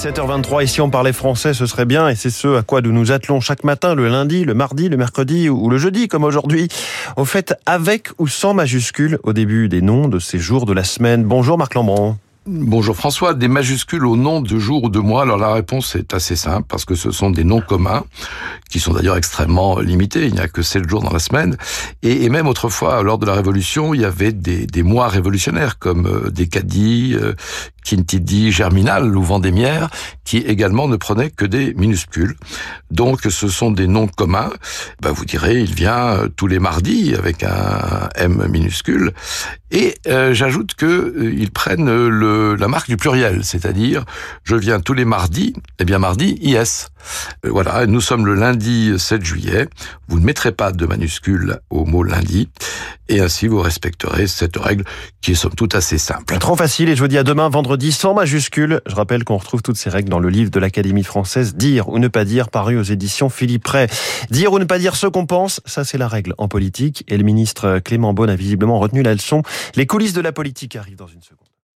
7h23, ici on parlait français, ce serait bien, et c'est ce à quoi nous nous attelons chaque matin, le lundi, le mardi, le mercredi ou le jeudi, comme aujourd'hui. Au fait, avec ou sans majuscule au début des noms de ces jours de la semaine. Bonjour Marc Lambron. Bonjour François, des majuscules au nom de jour ou de mois. Alors la réponse est assez simple parce que ce sont des noms communs qui sont d'ailleurs extrêmement limités. Il n'y a que 7 jours dans la semaine. Et, même autrefois, lors de la Révolution, il y avait des, des mois révolutionnaires comme euh, Décadie, euh, Quintidi, Germinal ou Vendémiaire qui également ne prenaient que des minuscules. Donc ce sont des noms communs. Ben, vous direz, il vient euh, tous les mardis avec un M minuscule. Et euh, j'ajoute que euh, prennent le, la marque du pluriel, c'est-à-dire je viens tous les mardis, eh bien mardi IS. Voilà, nous sommes le lundi 7 juillet. Vous ne mettrez pas de minuscule au mot lundi, et ainsi vous respecterez cette règle qui est somme toute assez simple. Trop facile, et je vous dis à demain, vendredi, sans majuscule. Je rappelle qu'on retrouve toutes ces règles dans le livre de l'Académie française, Dire ou ne pas dire, paru aux éditions Philippe Ray. Dire ou ne pas dire ce qu'on pense, ça c'est la règle en politique, et le ministre Clément Beaune a visiblement retenu la leçon. Les coulisses de la politique arrivent dans une seconde.